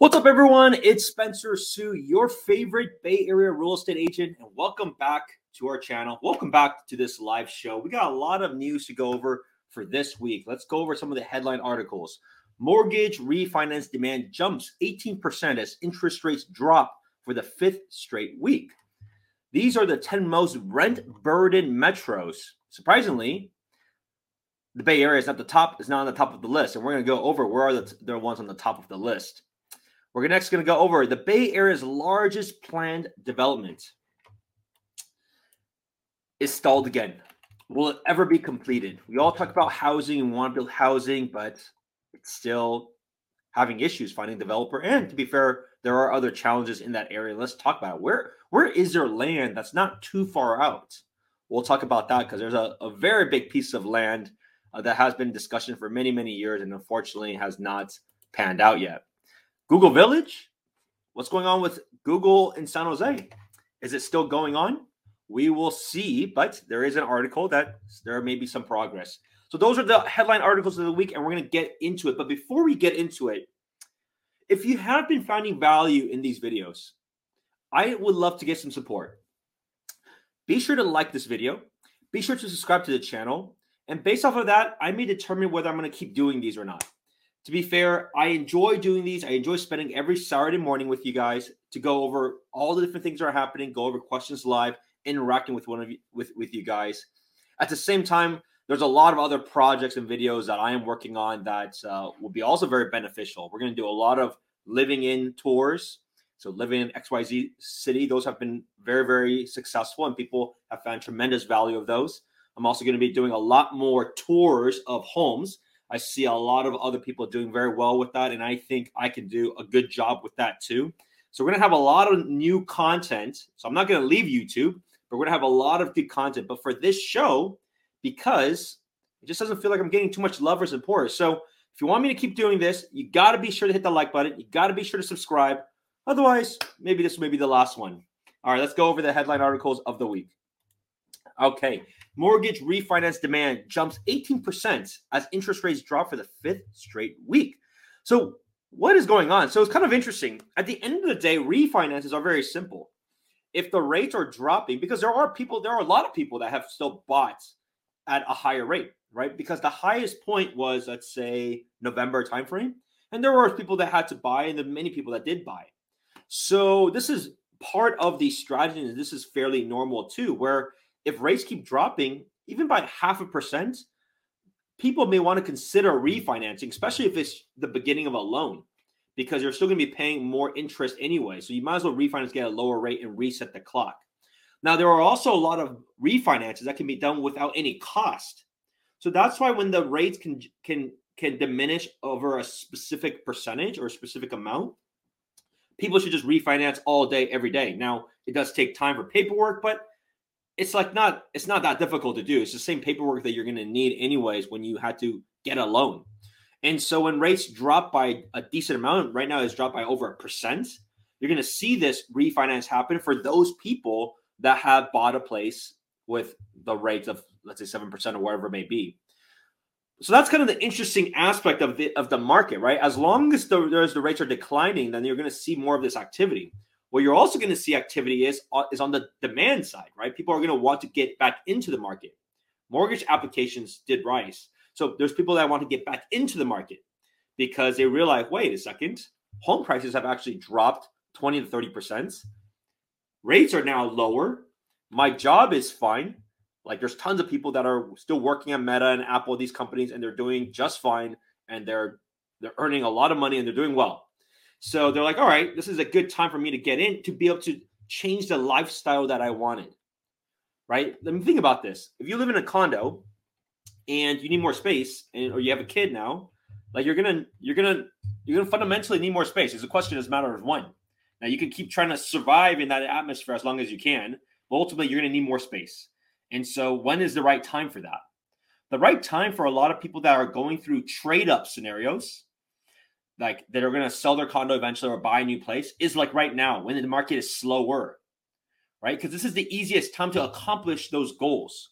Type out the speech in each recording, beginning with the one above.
What's up, everyone? It's Spencer Sue, your favorite Bay Area real estate agent, and welcome back to our channel. Welcome back to this live show. We got a lot of news to go over for this week. Let's go over some of the headline articles. Mortgage refinance demand jumps 18% as interest rates drop for the fifth straight week. These are the 10 most rent burdened metros. Surprisingly, the Bay Area is not the top, is not on the top of the list. And we're going to go over where are the, the ones on the top of the list. We're next going to go over the Bay Area's largest planned development is stalled again. Will it ever be completed? We all talk about housing and want to build housing, but it's still having issues finding developer. And to be fair, there are other challenges in that area. Let's talk about it. where where is there land that's not too far out. We'll talk about that because there's a, a very big piece of land uh, that has been discussion for many many years and unfortunately has not panned out yet. Google Village, what's going on with Google in San Jose? Is it still going on? We will see, but there is an article that there may be some progress. So those are the headline articles of the week, and we're going to get into it. But before we get into it, if you have been finding value in these videos, I would love to get some support. Be sure to like this video. Be sure to subscribe to the channel. And based off of that, I may determine whether I'm going to keep doing these or not to be fair, I enjoy doing these. I enjoy spending every Saturday morning with you guys to go over all the different things that are happening, go over questions live, interacting with one of you with, with you guys. At the same time, there's a lot of other projects and videos that I am working on that uh, will be also very beneficial. We're going to do a lot of living in tours. So living in XYZ city, those have been very, very successful and people have found tremendous value of those. I'm also going to be doing a lot more tours of homes I see a lot of other people doing very well with that, and I think I can do a good job with that too. So we're gonna have a lot of new content. So I'm not gonna leave YouTube, but we're gonna have a lot of good content. But for this show, because it just doesn't feel like I'm getting too much love or support. So if you want me to keep doing this, you got to be sure to hit the like button. You got to be sure to subscribe. Otherwise, maybe this may be the last one. All right, let's go over the headline articles of the week. Okay. Mortgage refinance demand jumps 18% as interest rates drop for the fifth straight week. So, what is going on? So, it's kind of interesting. At the end of the day, refinances are very simple. If the rates are dropping, because there are people, there are a lot of people that have still bought at a higher rate, right? Because the highest point was, let's say, November timeframe. And there were people that had to buy, and the many people that did buy. So, this is part of the strategy, and this is fairly normal too, where if rates keep dropping, even by half a percent, people may want to consider hmm. refinancing, especially if it's the beginning of a loan, because you're still going to be paying more interest anyway. So you might as well refinance, get a lower rate, and reset the clock. Now, there are also a lot of refinances that can be done without any cost. So that's why when the rates can can can diminish over a specific percentage or a specific amount, people should just refinance all day, every day. Now, it does take time for paperwork, but it's like not it's not that difficult to do. It's the same paperwork that you're going to need anyways when you had to get a loan. And so when rates drop by a decent amount, right now it's dropped by over a percent, you're going to see this refinance happen for those people that have bought a place with the rates of let's say 7% or whatever it may be. So that's kind of the interesting aspect of the of the market, right? As long as the, the rates are declining, then you're going to see more of this activity. What you're also going to see activity is uh, is on the demand side, right? People are going to want to get back into the market. Mortgage applications did rise, so there's people that want to get back into the market because they realize, wait a second, home prices have actually dropped 20 to 30 percent. Rates are now lower. My job is fine. Like there's tons of people that are still working at Meta and Apple, these companies, and they're doing just fine, and they're they're earning a lot of money and they're doing well. So they're like, all right, this is a good time for me to get in to be able to change the lifestyle that I wanted. Right? Let me think about this. If you live in a condo and you need more space, and or you have a kid now, like you're gonna you're gonna you're gonna fundamentally need more space. It's a question, as a matter of when. Now you can keep trying to survive in that atmosphere as long as you can, but ultimately you're gonna need more space. And so when is the right time for that? The right time for a lot of people that are going through trade up scenarios like that are going to sell their condo eventually or buy a new place is like right now when the market is slower, right? Because this is the easiest time to accomplish those goals.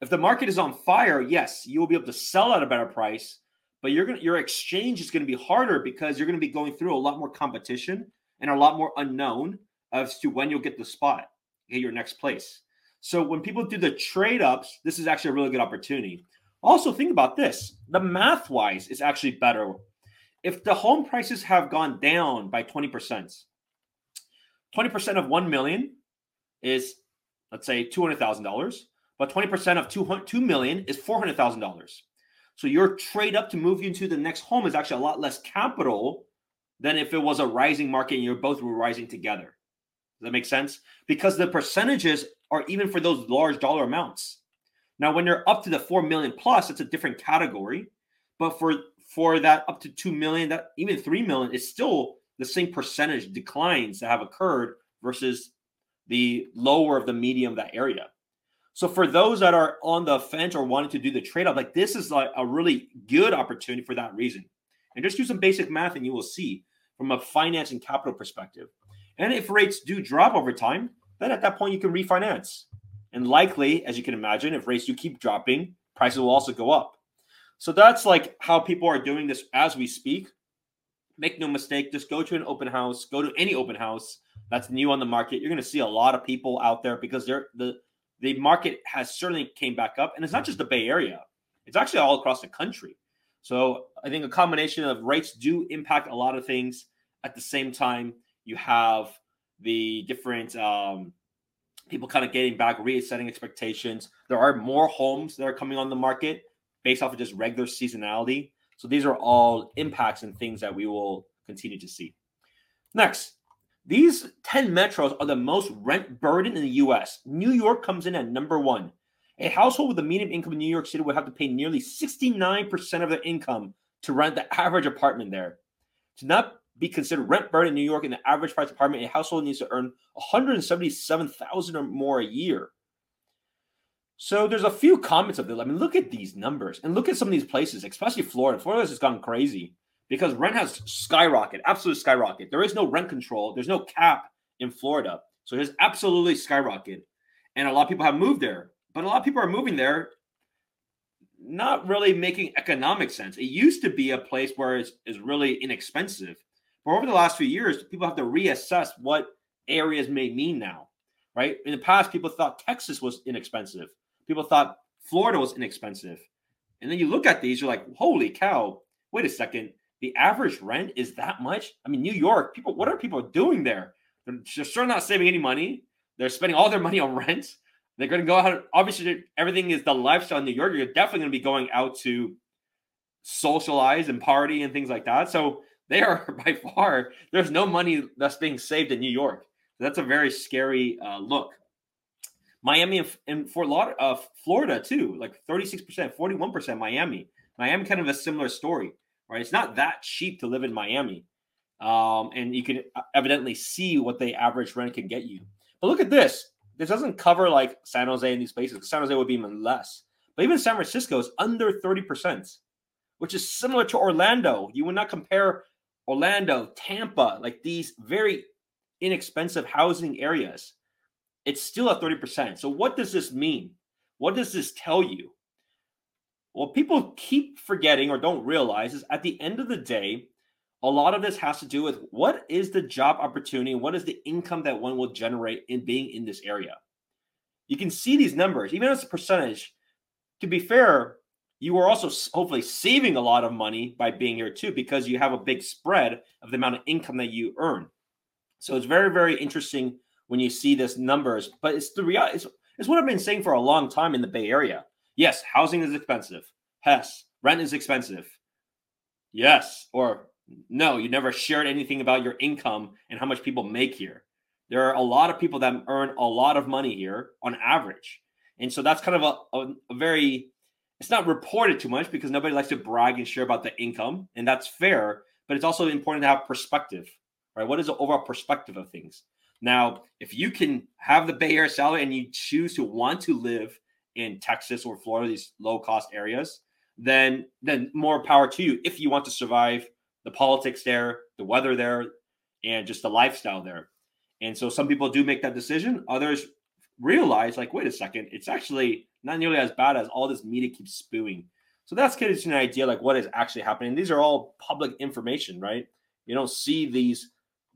If the market is on fire, yes, you will be able to sell at a better price, but you're gonna your exchange is gonna be harder because you're gonna be going through a lot more competition and a lot more unknown as to when you'll get the spot, get your next place. So when people do the trade ups, this is actually a really good opportunity. Also, think about this the math wise is actually better. If the home prices have gone down by 20%, 20% of 1 million is, let's say, $200,000, but 20% of 2, 2 million is $400,000. So your trade up to move you into the next home is actually a lot less capital than if it was a rising market and you're both were rising together. Does that make sense? Because the percentages are even for those large dollar amounts. Now, when you're up to the four million plus, it's a different category. But for for that up to two million, that even three million is still the same percentage declines that have occurred versus the lower of the medium that area. So for those that are on the fence or wanting to do the trade off, like this is like a really good opportunity for that reason. And just do some basic math and you will see from a finance and capital perspective. And if rates do drop over time, then at that point you can refinance. And likely, as you can imagine, if rates do keep dropping, prices will also go up. So that's like how people are doing this as we speak. Make no mistake, just go to an open house, go to any open house that's new on the market. You're going to see a lot of people out there because they're the the market has certainly came back up, and it's not just the Bay Area; it's actually all across the country. So I think a combination of rates do impact a lot of things. At the same time, you have the different um, people kind of getting back, resetting expectations. There are more homes that are coming on the market based off of just regular seasonality. So these are all impacts and things that we will continue to see. Next, these 10 metros are the most rent burden in the US. New York comes in at number one. A household with a median income in New York City would have to pay nearly 69% of their income to rent the average apartment there. To not be considered rent burden in New York in the average price apartment, a household needs to earn 177,000 or more a year. So there's a few comments of this. I mean, look at these numbers and look at some of these places, especially Florida. Florida has gone crazy because rent has skyrocketed, absolute skyrocket. There is no rent control. There's no cap in Florida. So it has absolutely skyrocketed. And a lot of people have moved there. But a lot of people are moving there not really making economic sense. It used to be a place where it's, it's really inexpensive. But over the last few years, people have to reassess what areas may mean now, right? In the past, people thought Texas was inexpensive. People thought Florida was inexpensive. And then you look at these, you're like, holy cow, wait a second the average rent is that much. I mean, New York, people, what are people doing there? They're sure not saving any money. They're spending all their money on rent. They're going to go out. Obviously, everything is the lifestyle in New York. You're definitely going to be going out to socialize and party and things like that. So they are by far, there's no money that's being saved in New York. That's a very scary uh, look. Miami and, and Fort Lauderdale, uh, Florida too, like 36%, 41% Miami. Miami kind of a similar story right? It's not that cheap to live in Miami. Um, and you can evidently see what the average rent can get you. But look at this. This doesn't cover like San Jose and these places. San Jose would be even less. But even San Francisco is under 30%, which is similar to Orlando. You would not compare Orlando, Tampa, like these very inexpensive housing areas. It's still at 30%. So what does this mean? What does this tell you? What people keep forgetting or don't realize is at the end of the day, a lot of this has to do with what is the job opportunity what is the income that one will generate in being in this area. You can see these numbers, even as a percentage. To be fair, you are also hopefully saving a lot of money by being here too, because you have a big spread of the amount of income that you earn. So it's very, very interesting when you see this numbers. But it's the reality. It's, it's what I've been saying for a long time in the Bay Area. Yes, housing is expensive. Yes, rent is expensive. Yes, or no, you never shared anything about your income and how much people make here. There are a lot of people that earn a lot of money here on average. And so that's kind of a, a, a very, it's not reported too much because nobody likes to brag and share about the income. And that's fair, but it's also important to have perspective, right? What is the overall perspective of things? Now, if you can have the Bay Area salary and you choose to want to live in Texas or Florida, these low cost areas, then then more power to you if you want to survive the politics there, the weather there, and just the lifestyle there. And so some people do make that decision. Others realize, like, wait a second, it's actually not nearly as bad as all this media keeps spewing. So that's gives you an idea like what is actually happening. These are all public information, right? You don't see these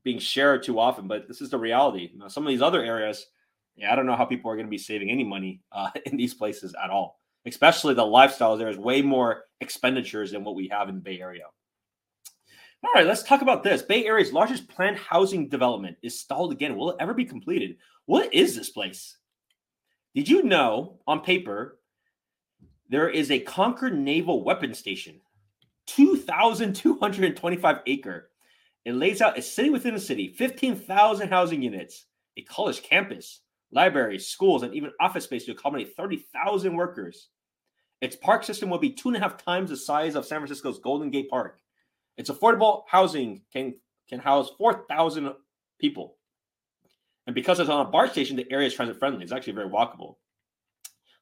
being shared too often, but this is the reality. Some of these other areas, yeah, I don't know how people are going to be saving any money uh, in these places at all. Especially the lifestyles, there is way more expenditures than what we have in Bay Area. All right, let's talk about this. Bay Area's largest planned housing development is stalled again. Will it ever be completed? What is this place? Did you know on paper there is a Concord Naval Weapons Station, 2,225 acre. It lays out a city within a city, 15,000 housing units, a college campus, libraries, schools, and even office space to accommodate 30,000 workers. Its park system will be two and a half times the size of San Francisco's Golden Gate Park. Its affordable housing can, can house 4,000 people. And because it's on a BART station, the area is transit friendly. It's actually very walkable.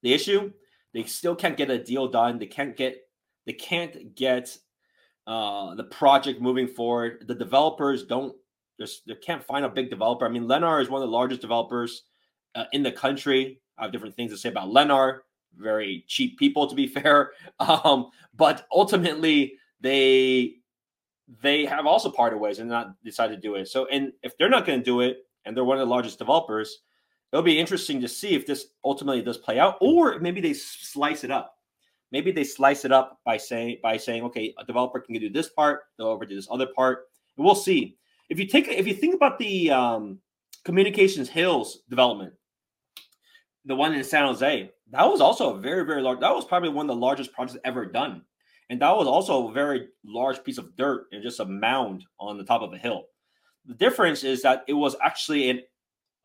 The issue they still can't get a deal done. They can't get they can't get uh, the project moving forward. The developers don't just they can't find a big developer. I mean, Lennar is one of the largest developers uh, in the country. I have different things to say about Lennar. Very cheap people, to be fair. Um, but ultimately, they they have also parted ways and not decided to do it. So, and if they're not going to do it, and they're one of the largest developers, it'll be interesting to see if this ultimately does play out, or maybe they slice it up. Maybe they slice it up by saying by saying, okay, a developer can do this part, developer do this other part, and we'll see. If you take if you think about the um, Communications Hills development, the one in San Jose, that was also a very very large. That was probably one of the largest projects ever done, and that was also a very large piece of dirt and just a mound on the top of a hill. The difference is that it was actually an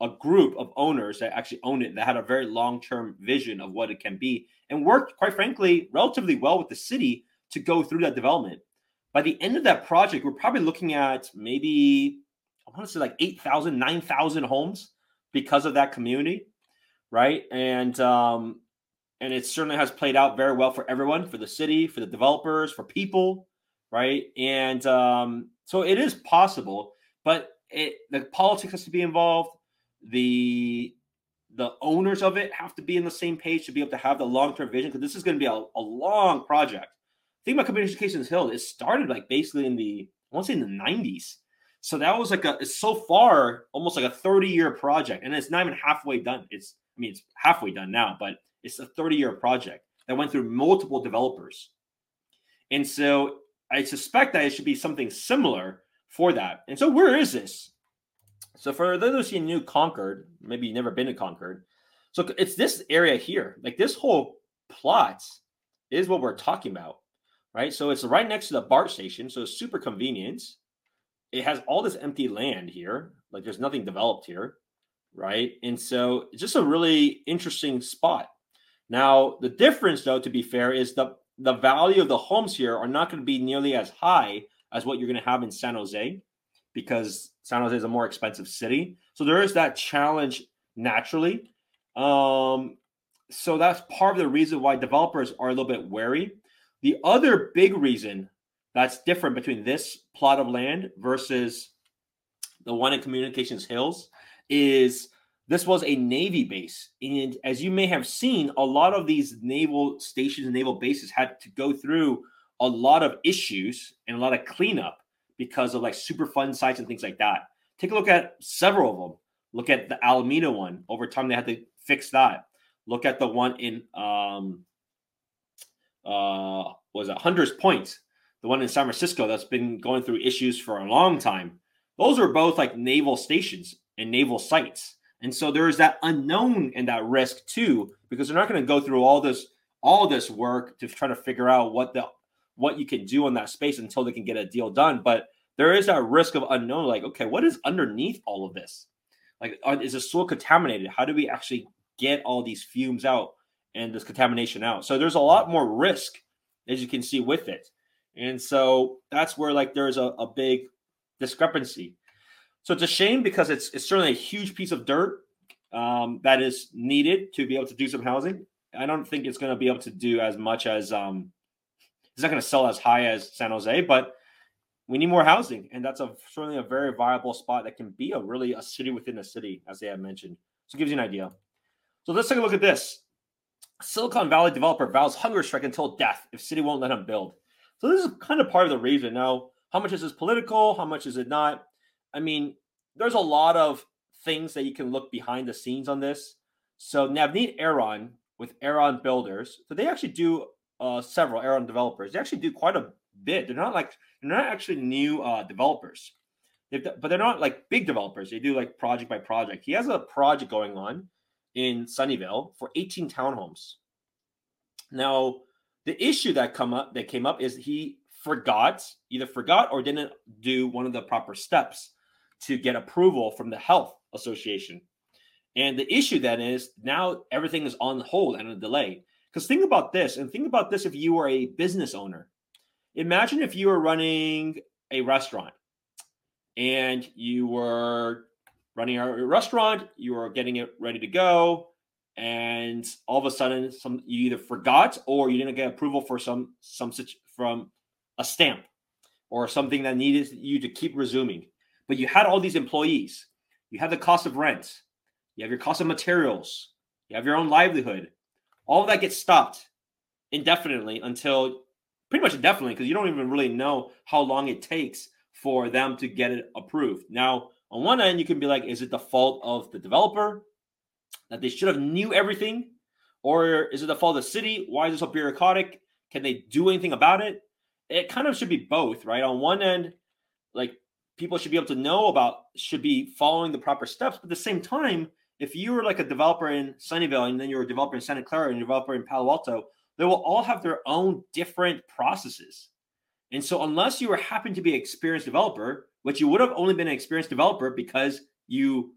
a group of owners that actually own it that had a very long-term vision of what it can be and worked quite frankly relatively well with the city to go through that development. By the end of that project we're probably looking at maybe i want to say like 8000 9000 homes because of that community right? And um and it certainly has played out very well for everyone for the city for the developers for people right? And um so it is possible but it, the politics has to be involved the the owners of it have to be in the same page to be able to have the long-term vision because this is going to be a, a long project. Think about Communications Hill. It started like basically in the I want to say in the 90s. So that was like a it's so far almost like a 30-year project. And it's not even halfway done. It's I mean it's halfway done now, but it's a 30-year project that went through multiple developers. And so I suspect that it should be something similar for that. And so where is this? So for those of you new Concord, maybe you've never been to Concord, so it's this area here. Like this whole plot is what we're talking about, right? So it's right next to the BART station, so it's super convenient. It has all this empty land here, like there's nothing developed here, right? And so it's just a really interesting spot. Now the difference, though, to be fair, is the the value of the homes here are not going to be nearly as high as what you're going to have in San Jose because San Jose is a more expensive city. So there is that challenge naturally. Um, so that's part of the reason why developers are a little bit wary. The other big reason that's different between this plot of land versus the one in Communications Hills is this was a Navy base. And as you may have seen, a lot of these naval stations and naval bases had to go through a lot of issues and a lot of cleanup because of like Superfund sites and things like that. Take a look at several of them. Look at the Alameda one. Over time, they had to fix that. Look at the one in um, uh, was it Hunters Point, the one in San Francisco that's been going through issues for a long time. Those are both like naval stations and naval sites, and so there is that unknown and that risk too, because they're not going to go through all this all this work to try to figure out what the what you can do in that space until they can get a deal done. But there is that risk of unknown. Like, okay, what is underneath all of this? Like, are, is the soil contaminated? How do we actually get all these fumes out and this contamination out? So there's a lot more risk, as you can see, with it. And so that's where like there's a, a big discrepancy. So it's a shame because it's it's certainly a huge piece of dirt um, that is needed to be able to do some housing. I don't think it's going to be able to do as much as um, it's not going to sell as high as San Jose, but we need more housing, and that's a certainly a very viable spot that can be a really a city within a city, as they have mentioned. So it gives you an idea. So let's take a look at this. Silicon Valley developer vows hunger strike until death if city won't let him build. So this is kind of part of the reason. Now, how much is this political? How much is it not? I mean, there's a lot of things that you can look behind the scenes on this. So Navneet Aron with Aron Builders, so they actually do uh, several Aron developers. They actually do quite a bit. They're not like they're not actually new uh, developers, they've, but they're not like big developers. They do like project by project. He has a project going on in Sunnyvale for 18 townhomes. Now, the issue that come up that came up is he forgot, either forgot or didn't do one of the proper steps to get approval from the health association. And the issue then is now everything is on hold and a delay. Because think about this, and think about this if you were a business owner. Imagine if you were running a restaurant and you were running a restaurant, you were getting it ready to go, and all of a sudden some you either forgot or you didn't get approval for some some such from a stamp or something that needed you to keep resuming. But you had all these employees, you had the cost of rent, you have your cost of materials, you have your own livelihood. All of that gets stopped indefinitely until pretty much indefinitely because you don't even really know how long it takes for them to get it approved. Now, on one end, you can be like, is it the fault of the developer that they should have knew everything? Or is it the fault of the city? Why is it so bureaucratic? Can they do anything about it? It kind of should be both, right? On one end, like people should be able to know about, should be following the proper steps. But at the same time, if you were like a developer in Sunnyvale and then you're a developer in Santa Clara and a developer in Palo Alto, they will all have their own different processes. And so, unless you were happen to be an experienced developer, which you would have only been an experienced developer because you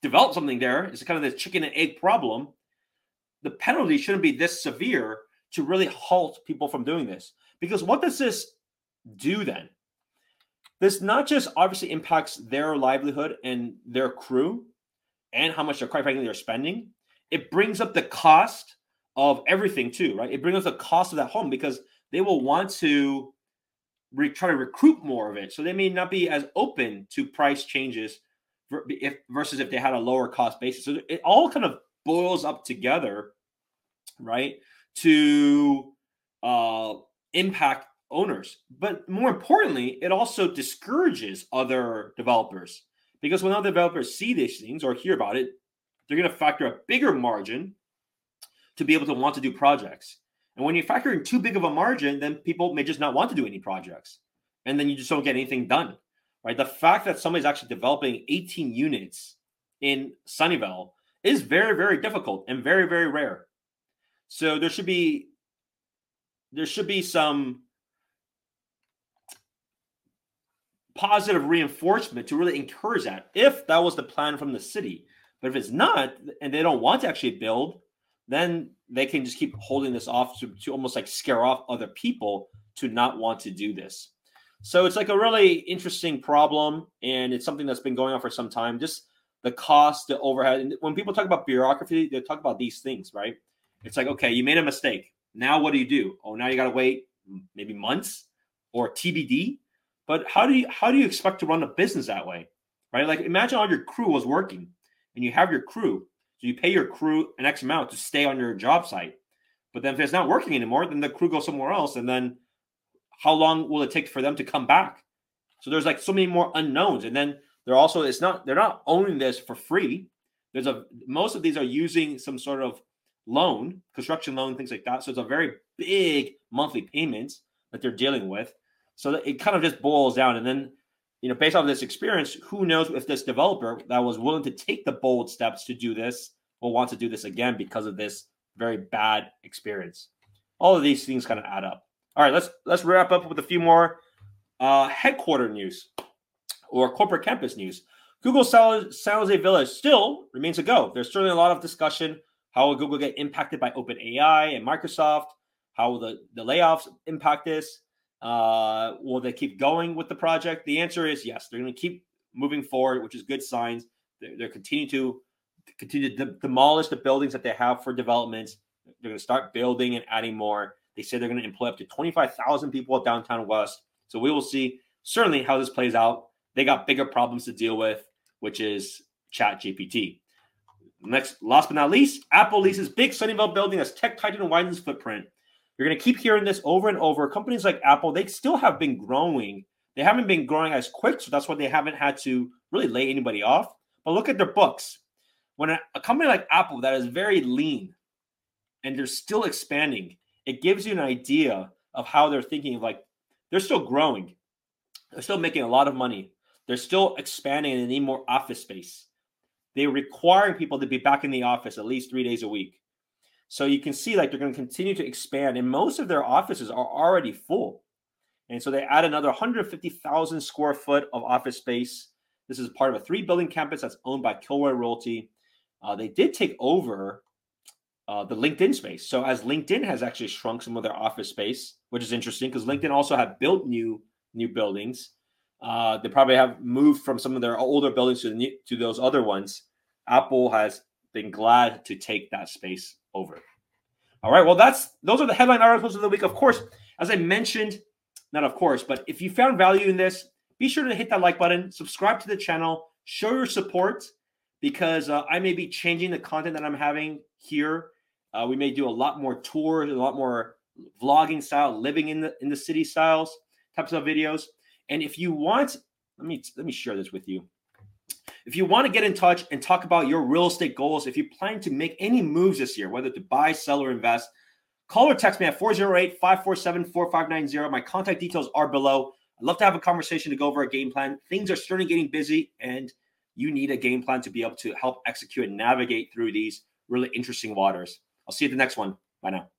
developed something there, it's kind of this chicken and egg problem. The penalty shouldn't be this severe to really halt people from doing this. Because what does this do then? This not just obviously impacts their livelihood and their crew and how much they're quite frankly they're spending. It brings up the cost of everything too, right? It brings up the cost of that home because they will want to re- try to recruit more of it. So they may not be as open to price changes if, versus if they had a lower cost basis. So it all kind of boils up together, right? To uh, impact owners. But more importantly, it also discourages other developers because when other developers see these things or hear about it, they're going to factor a bigger margin to be able to want to do projects. And when you factor in too big of a margin, then people may just not want to do any projects. And then you just don't get anything done. Right. The fact that somebody's actually developing 18 units in Sunnyvale is very, very difficult and very, very rare. So there should be there should be some positive reinforcement to really encourage that if that was the plan from the city. But if it's not, and they don't want to actually build, then they can just keep holding this off to, to almost like scare off other people to not want to do this. So it's like a really interesting problem, and it's something that's been going on for some time. Just the cost, the overhead. And when people talk about bureaucracy, they talk about these things, right? It's like, okay, you made a mistake. Now what do you do? Oh, now you got to wait maybe months or TBD. But how do you how do you expect to run a business that way, right? Like imagine all your crew was working, and you have your crew, so you pay your crew an X amount to stay on your job site. But then if it's not working anymore, then the crew goes somewhere else. And then how long will it take for them to come back? So there's like so many more unknowns. And then they're also it's not they're not owning this for free. There's a most of these are using some sort of loan, construction loan, things like that. So it's a very big monthly payments that they're dealing with. So it kind of just boils down. And then you know, based off this experience, who knows if this developer that was willing to take the bold steps to do this will want to do this again because of this very bad experience. All of these things kind of add up. All right, let's let's wrap up with a few more uh, headquarter news or corporate campus news. Google San Jose Village still remains a go. There's certainly a lot of discussion. How will Google get impacted by OpenAI and Microsoft? How will the, the layoffs impact this? Uh, will they keep going with the project? The answer is yes. They're going to keep moving forward, which is good signs. They're, they're continuing to continue to de- demolish the buildings that they have for developments. They're going to start building and adding more. They say they're going to employ up to 25,000 people at downtown West. So we will see certainly how this plays out. They got bigger problems to deal with, which is Chat GPT. Next, last but not least, Apple leases big Sunnyvale building as tech titan widens footprint. You're going to keep hearing this over and over. Companies like Apple, they still have been growing. They haven't been growing as quick, so that's why they haven't had to really lay anybody off. But look at their books. When a, a company like Apple that is very lean and they're still expanding, it gives you an idea of how they're thinking of like they're still growing. They're still making a lot of money. They're still expanding and they need more office space. They're requiring people to be back in the office at least three days a week. So you can see like they're going to continue to expand, and most of their offices are already full. And so they add another 150,000 square foot of office space. This is part of a three building campus that's owned by Kilroy Realty. Uh, they did take over uh, the LinkedIn space. So as LinkedIn has actually shrunk some of their office space, which is interesting because LinkedIn also have built new new buildings. Uh, they probably have moved from some of their older buildings to new, to those other ones. Apple has been glad to take that space over. All right, well that's those are the headline articles of the week. Of course, as I mentioned, not of course, but if you found value in this, be sure to hit that like button, subscribe to the channel, show your support because uh, I may be changing the content that I'm having here. Uh, we may do a lot more tours, a lot more vlogging style, living in the in the city styles types of videos. And if you want, let me let me share this with you. If you want to get in touch and talk about your real estate goals, if you plan to make any moves this year, whether to buy, sell, or invest, call or text me at 408 547 4590. My contact details are below. I'd love to have a conversation to go over a game plan. Things are starting getting busy, and you need a game plan to be able to help execute and navigate through these really interesting waters. I'll see you at the next one. Bye now.